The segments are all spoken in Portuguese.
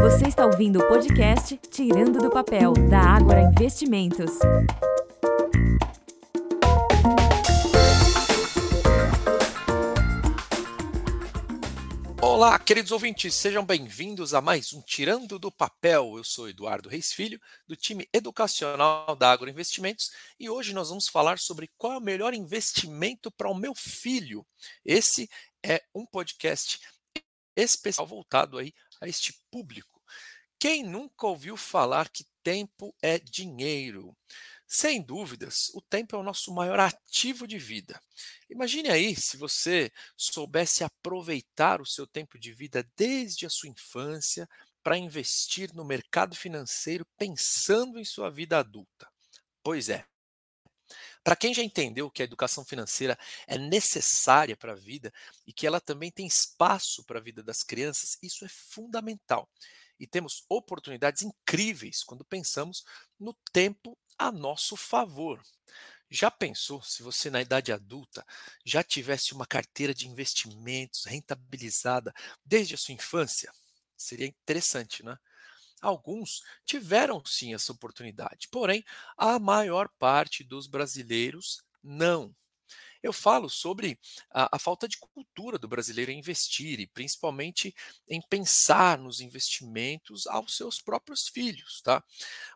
Você está ouvindo o podcast Tirando do Papel, da Ágora Investimentos. Olá, queridos ouvintes, sejam bem-vindos a mais um Tirando do Papel. Eu sou Eduardo Reis Filho, do time educacional da Agro Investimentos, e hoje nós vamos falar sobre qual é o melhor investimento para o meu filho. Esse é um podcast especial voltado aí a este público. Quem nunca ouviu falar que tempo é dinheiro? Sem dúvidas, o tempo é o nosso maior ativo de vida. Imagine aí se você soubesse aproveitar o seu tempo de vida desde a sua infância para investir no mercado financeiro pensando em sua vida adulta. Pois é. Para quem já entendeu que a educação financeira é necessária para a vida e que ela também tem espaço para a vida das crianças, isso é fundamental. E temos oportunidades incríveis quando pensamos no tempo a nosso favor. Já pensou se você, na idade adulta, já tivesse uma carteira de investimentos rentabilizada desde a sua infância? Seria interessante, né? Alguns tiveram sim essa oportunidade, porém, a maior parte dos brasileiros não. Eu falo sobre a, a, falta de cultura do brasileiro em investir e principalmente em pensar nos investimentos aos seus próprios filhos, tá?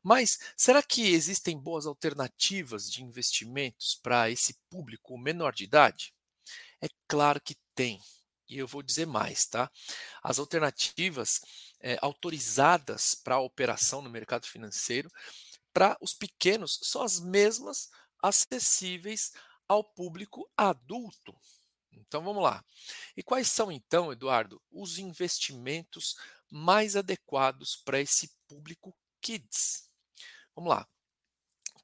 Mas será que existem boas alternativas de investimentos para esse público menor de idade? É claro que tem. E eu vou dizer mais, tá? As alternativas é, autorizadas para operação no mercado financeiro para os pequenos são as mesmas acessíveis ao público adulto. Então vamos lá. E quais são então, Eduardo, os investimentos mais adequados para esse público kids? Vamos lá.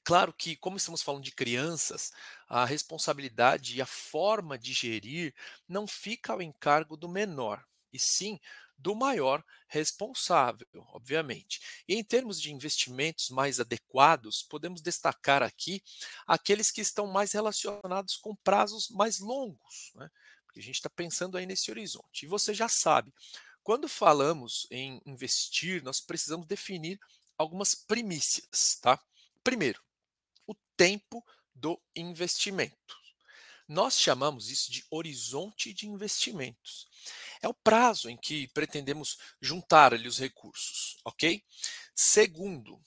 Claro que, como estamos falando de crianças, a responsabilidade e a forma de gerir não fica ao encargo do menor, e sim do maior responsável, obviamente. E em termos de investimentos mais adequados, podemos destacar aqui aqueles que estão mais relacionados com prazos mais longos, né? porque a gente está pensando aí nesse horizonte. E você já sabe, quando falamos em investir, nós precisamos definir algumas primícias, tá? Primeiro, o tempo do investimento. Nós chamamos isso de horizonte de investimentos. É o prazo em que pretendemos juntar ali os recursos, ok? Segundo,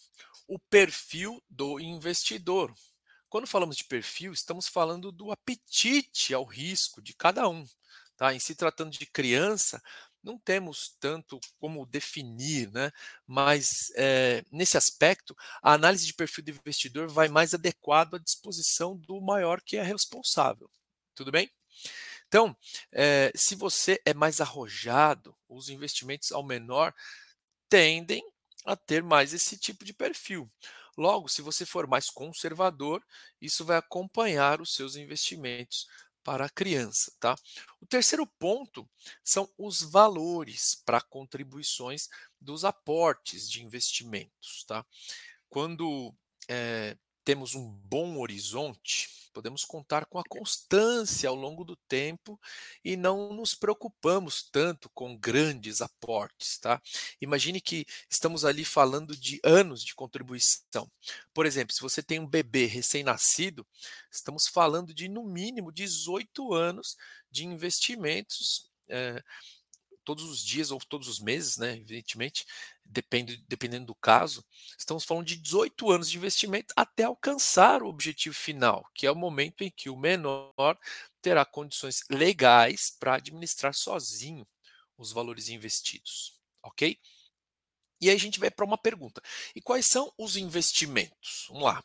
o perfil do investidor. Quando falamos de perfil, estamos falando do apetite ao risco de cada um. Tá? Em se tratando de criança, não temos tanto como definir, né? mas é, nesse aspecto, a análise de perfil do investidor vai mais adequado à disposição do maior que é responsável. Tudo bem? Então, é, se você é mais arrojado, os investimentos ao menor tendem a ter mais esse tipo de perfil. Logo, se você for mais conservador, isso vai acompanhar os seus investimentos para a criança, tá? O terceiro ponto são os valores para contribuições dos aportes de investimentos, tá? Quando é, temos um bom horizonte, podemos contar com a constância ao longo do tempo e não nos preocupamos tanto com grandes aportes, tá? Imagine que estamos ali falando de anos de contribuição. Por exemplo, se você tem um bebê recém-nascido, estamos falando de no mínimo 18 anos de investimentos. É, todos os dias ou todos os meses, né? Evidentemente, depende, dependendo do caso, estamos falando de 18 anos de investimento até alcançar o objetivo final, que é o momento em que o menor terá condições legais para administrar sozinho os valores investidos, ok? E aí a gente vai para uma pergunta. E quais são os investimentos? Vamos lá.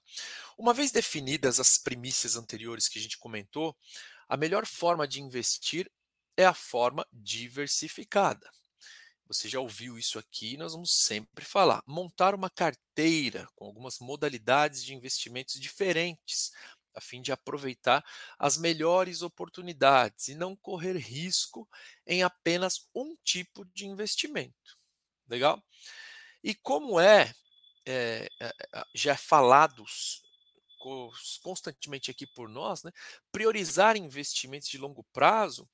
Uma vez definidas as primícias anteriores que a gente comentou, a melhor forma de investir é a forma diversificada. Você já ouviu isso aqui, nós vamos sempre falar. Montar uma carteira com algumas modalidades de investimentos diferentes, a fim de aproveitar as melhores oportunidades e não correr risco em apenas um tipo de investimento. Legal? E como é, é, é já é falado constantemente aqui por nós, né, priorizar investimentos de longo prazo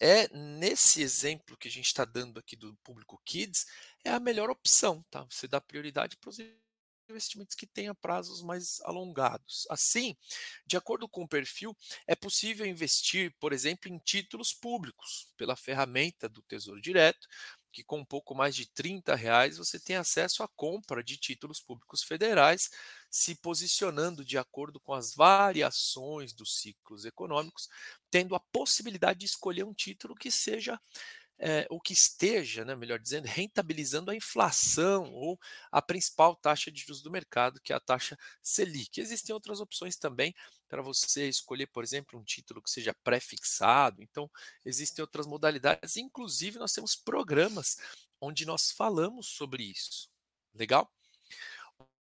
é nesse exemplo que a gente está dando aqui do público Kids, é a melhor opção, tá? Você dá prioridade para os investimentos que tenham prazos mais alongados. Assim, de acordo com o perfil, é possível investir, por exemplo, em títulos públicos pela ferramenta do Tesouro Direto, que com um pouco mais de 30 reais você tem acesso à compra de títulos públicos federais, se posicionando de acordo com as variações dos ciclos econômicos, tendo a possibilidade de escolher um título que seja é, ou que esteja, né, melhor dizendo, rentabilizando a inflação ou a principal taxa de juros do mercado, que é a taxa Selic. Existem outras opções também para você escolher, por exemplo, um título que seja pré-fixado. Então, existem outras modalidades. Inclusive, nós temos programas onde nós falamos sobre isso. Legal?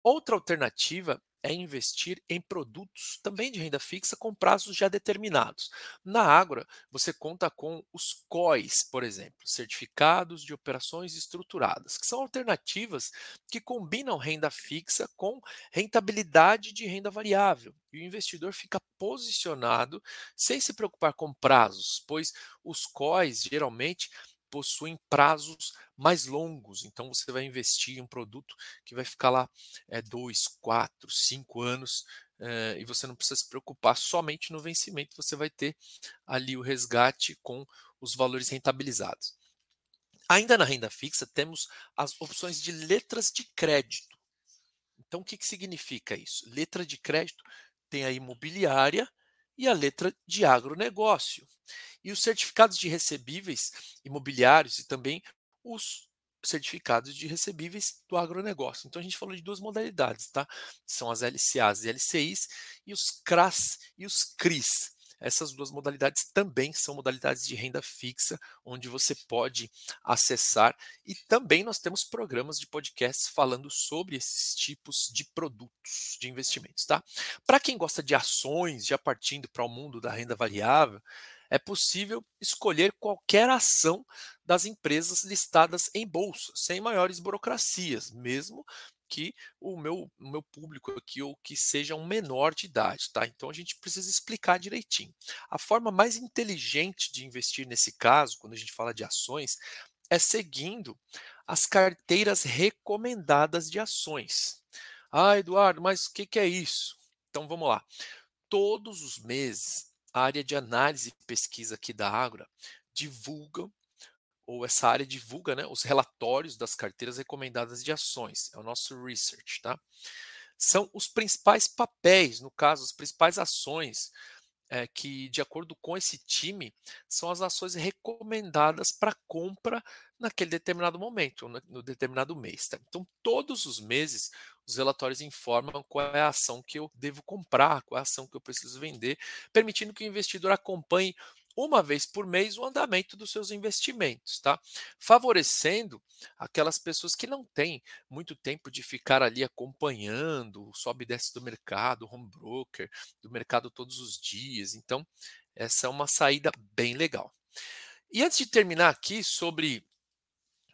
Outra alternativa é investir em produtos também de renda fixa com prazos já determinados. Na Ágora, você conta com os COIs, por exemplo, Certificados de Operações Estruturadas, que são alternativas que combinam renda fixa com rentabilidade de renda variável. E o investidor fica posicionado sem se preocupar com prazos, pois os COIs geralmente possuem prazos mais longos. Então você vai investir em um produto que vai ficar lá é, dois, quatro, cinco anos é, e você não precisa se preocupar somente no vencimento. Você vai ter ali o resgate com os valores rentabilizados. Ainda na renda fixa temos as opções de letras de crédito. Então o que, que significa isso? Letra de crédito tem a imobiliária e a letra de agronegócio. E os certificados de recebíveis imobiliários e também os certificados de recebíveis do agronegócio. Então a gente falou de duas modalidades, tá? São as LCAs e LCIs e os CRAS e os CRIs. Essas duas modalidades também são modalidades de renda fixa, onde você pode acessar. E também nós temos programas de podcast falando sobre esses tipos de produtos de investimentos, tá? Para quem gosta de ações, já partindo para o mundo da renda variável, é possível escolher qualquer ação das empresas listadas em bolsa, sem maiores burocracias, mesmo que o meu, o meu público aqui ou que seja um menor de idade, tá? Então a gente precisa explicar direitinho. A forma mais inteligente de investir nesse caso, quando a gente fala de ações, é seguindo as carteiras recomendadas de ações. Ah, Eduardo, mas o que, que é isso? Então vamos lá. Todos os meses, a área de análise e pesquisa aqui da Agra divulga ou essa área divulga né, os relatórios das carteiras recomendadas de ações. É o nosso research, tá? São os principais papéis, no caso, as principais ações é, que, de acordo com esse time, são as ações recomendadas para compra naquele determinado momento, no, no determinado mês. Tá? Então, todos os meses, os relatórios informam qual é a ação que eu devo comprar, qual é a ação que eu preciso vender, permitindo que o investidor acompanhe uma vez por mês o andamento dos seus investimentos, tá? Favorecendo aquelas pessoas que não têm muito tempo de ficar ali acompanhando o sobe e desce do mercado, home broker, do mercado todos os dias. Então, essa é uma saída bem legal. E antes de terminar aqui sobre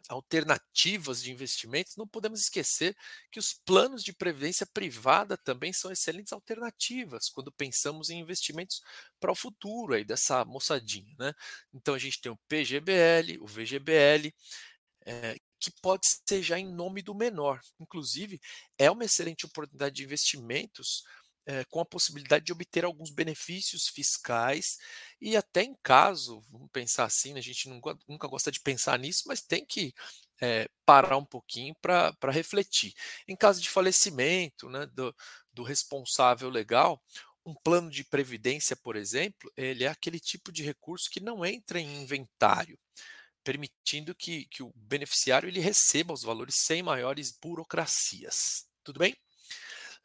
alternativas de investimentos, não podemos esquecer que os planos de previdência privada também são excelentes alternativas quando pensamos em investimentos para o futuro aí dessa moçadinha, né? Então a gente tem o PGBL, o VGBL, é, que pode ser já em nome do menor. Inclusive, é uma excelente oportunidade de investimentos é, com a possibilidade de obter alguns benefícios fiscais e até em caso, vamos pensar assim, né, a gente nunca, nunca gosta de pensar nisso, mas tem que é, parar um pouquinho para refletir. Em caso de falecimento né, do, do responsável legal, um plano de previdência, por exemplo, ele é aquele tipo de recurso que não entra em inventário, permitindo que, que o beneficiário ele receba os valores sem maiores burocracias. Tudo bem?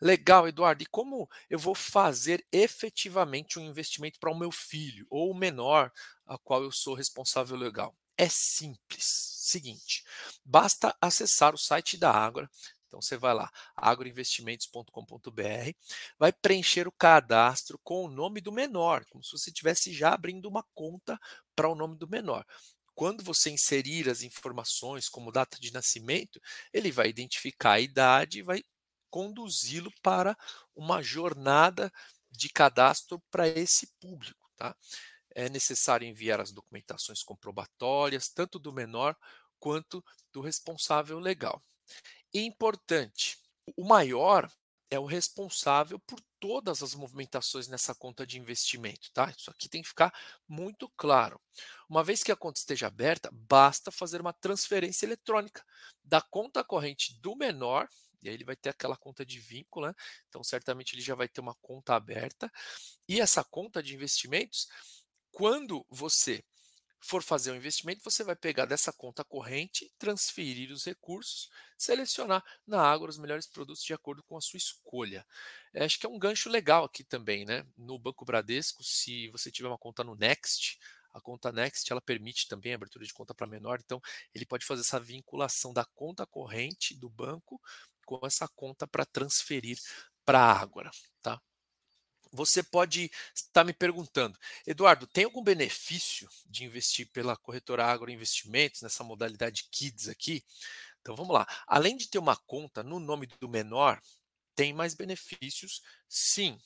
Legal, Eduardo. E como eu vou fazer efetivamente um investimento para o meu filho ou o menor a qual eu sou responsável legal? É simples. Seguinte, basta acessar o site da Ágora. Então você vai lá, agroinvestimentos.com.br, vai preencher o cadastro com o nome do menor, como se você estivesse já abrindo uma conta para o nome do menor quando você inserir as informações como data de nascimento, ele vai identificar a idade e vai conduzi-lo para uma jornada de cadastro para esse público. Tá? É necessário enviar as documentações comprobatórias, tanto do menor quanto do responsável legal. Importante, o maior é o responsável por todas as movimentações nessa conta de investimento, tá? Isso aqui tem que ficar muito claro. Uma vez que a conta esteja aberta, basta fazer uma transferência eletrônica da conta corrente do menor, e aí ele vai ter aquela conta de vínculo, né? Então, certamente ele já vai ter uma conta aberta. E essa conta de investimentos, quando você for fazer um investimento, você vai pegar dessa conta corrente, transferir os recursos, selecionar na Ágora os melhores produtos de acordo com a sua escolha. É, acho que é um gancho legal aqui também, né? No Banco Bradesco, se você tiver uma conta no Next, a conta Next ela permite também a abertura de conta para menor, então ele pode fazer essa vinculação da conta corrente do banco com essa conta para transferir para a Ágora, tá? Você pode estar me perguntando, Eduardo, tem algum benefício de investir pela corretora Agroinvestimentos nessa modalidade Kids aqui? Então vamos lá. Além de ter uma conta no nome do menor, tem mais benefícios? Sim.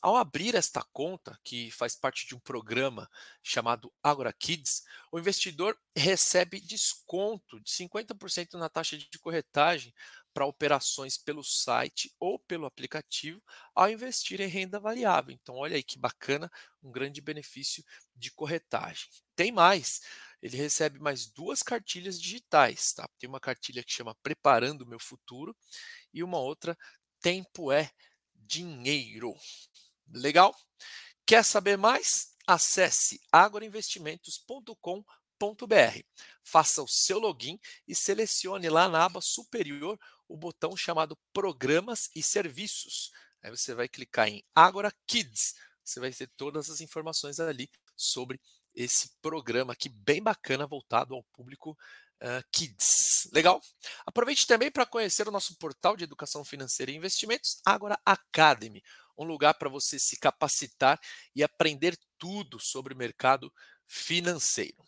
Ao abrir esta conta, que faz parte de um programa chamado Agora Kids, o investidor recebe desconto de 50% na taxa de corretagem para operações pelo site ou pelo aplicativo ao investir em renda variável. Então, olha aí que bacana, um grande benefício de corretagem. Tem mais, ele recebe mais duas cartilhas digitais. Tá? Tem uma cartilha que chama Preparando o Meu Futuro e uma outra Tempo é Dinheiro. Legal? Quer saber mais? Acesse agroinvestimentos.com.br Faça o seu login e selecione lá na aba superior o botão chamado Programas e Serviços. Aí você vai clicar em Agora Kids. Você vai ter todas as informações ali sobre esse programa aqui bem bacana voltado ao público uh, Kids. Legal? Aproveite também para conhecer o nosso portal de educação financeira e investimentos, Agora Academy, um lugar para você se capacitar e aprender tudo sobre o mercado financeiro.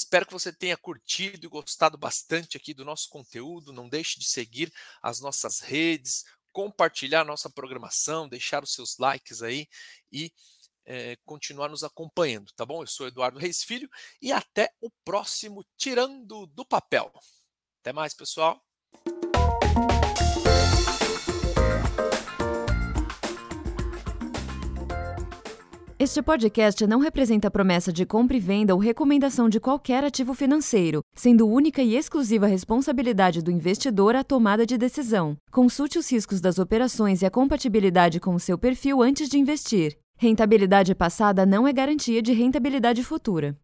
Espero que você tenha curtido e gostado bastante aqui do nosso conteúdo. Não deixe de seguir as nossas redes, compartilhar nossa programação, deixar os seus likes aí e é, continuar nos acompanhando, tá bom? Eu sou Eduardo Reis Filho e até o próximo Tirando do Papel. Até mais, pessoal. Este podcast não representa promessa de compra e venda ou recomendação de qualquer ativo financeiro, sendo única e exclusiva responsabilidade do investidor a tomada de decisão. Consulte os riscos das operações e a compatibilidade com o seu perfil antes de investir. Rentabilidade passada não é garantia de rentabilidade futura.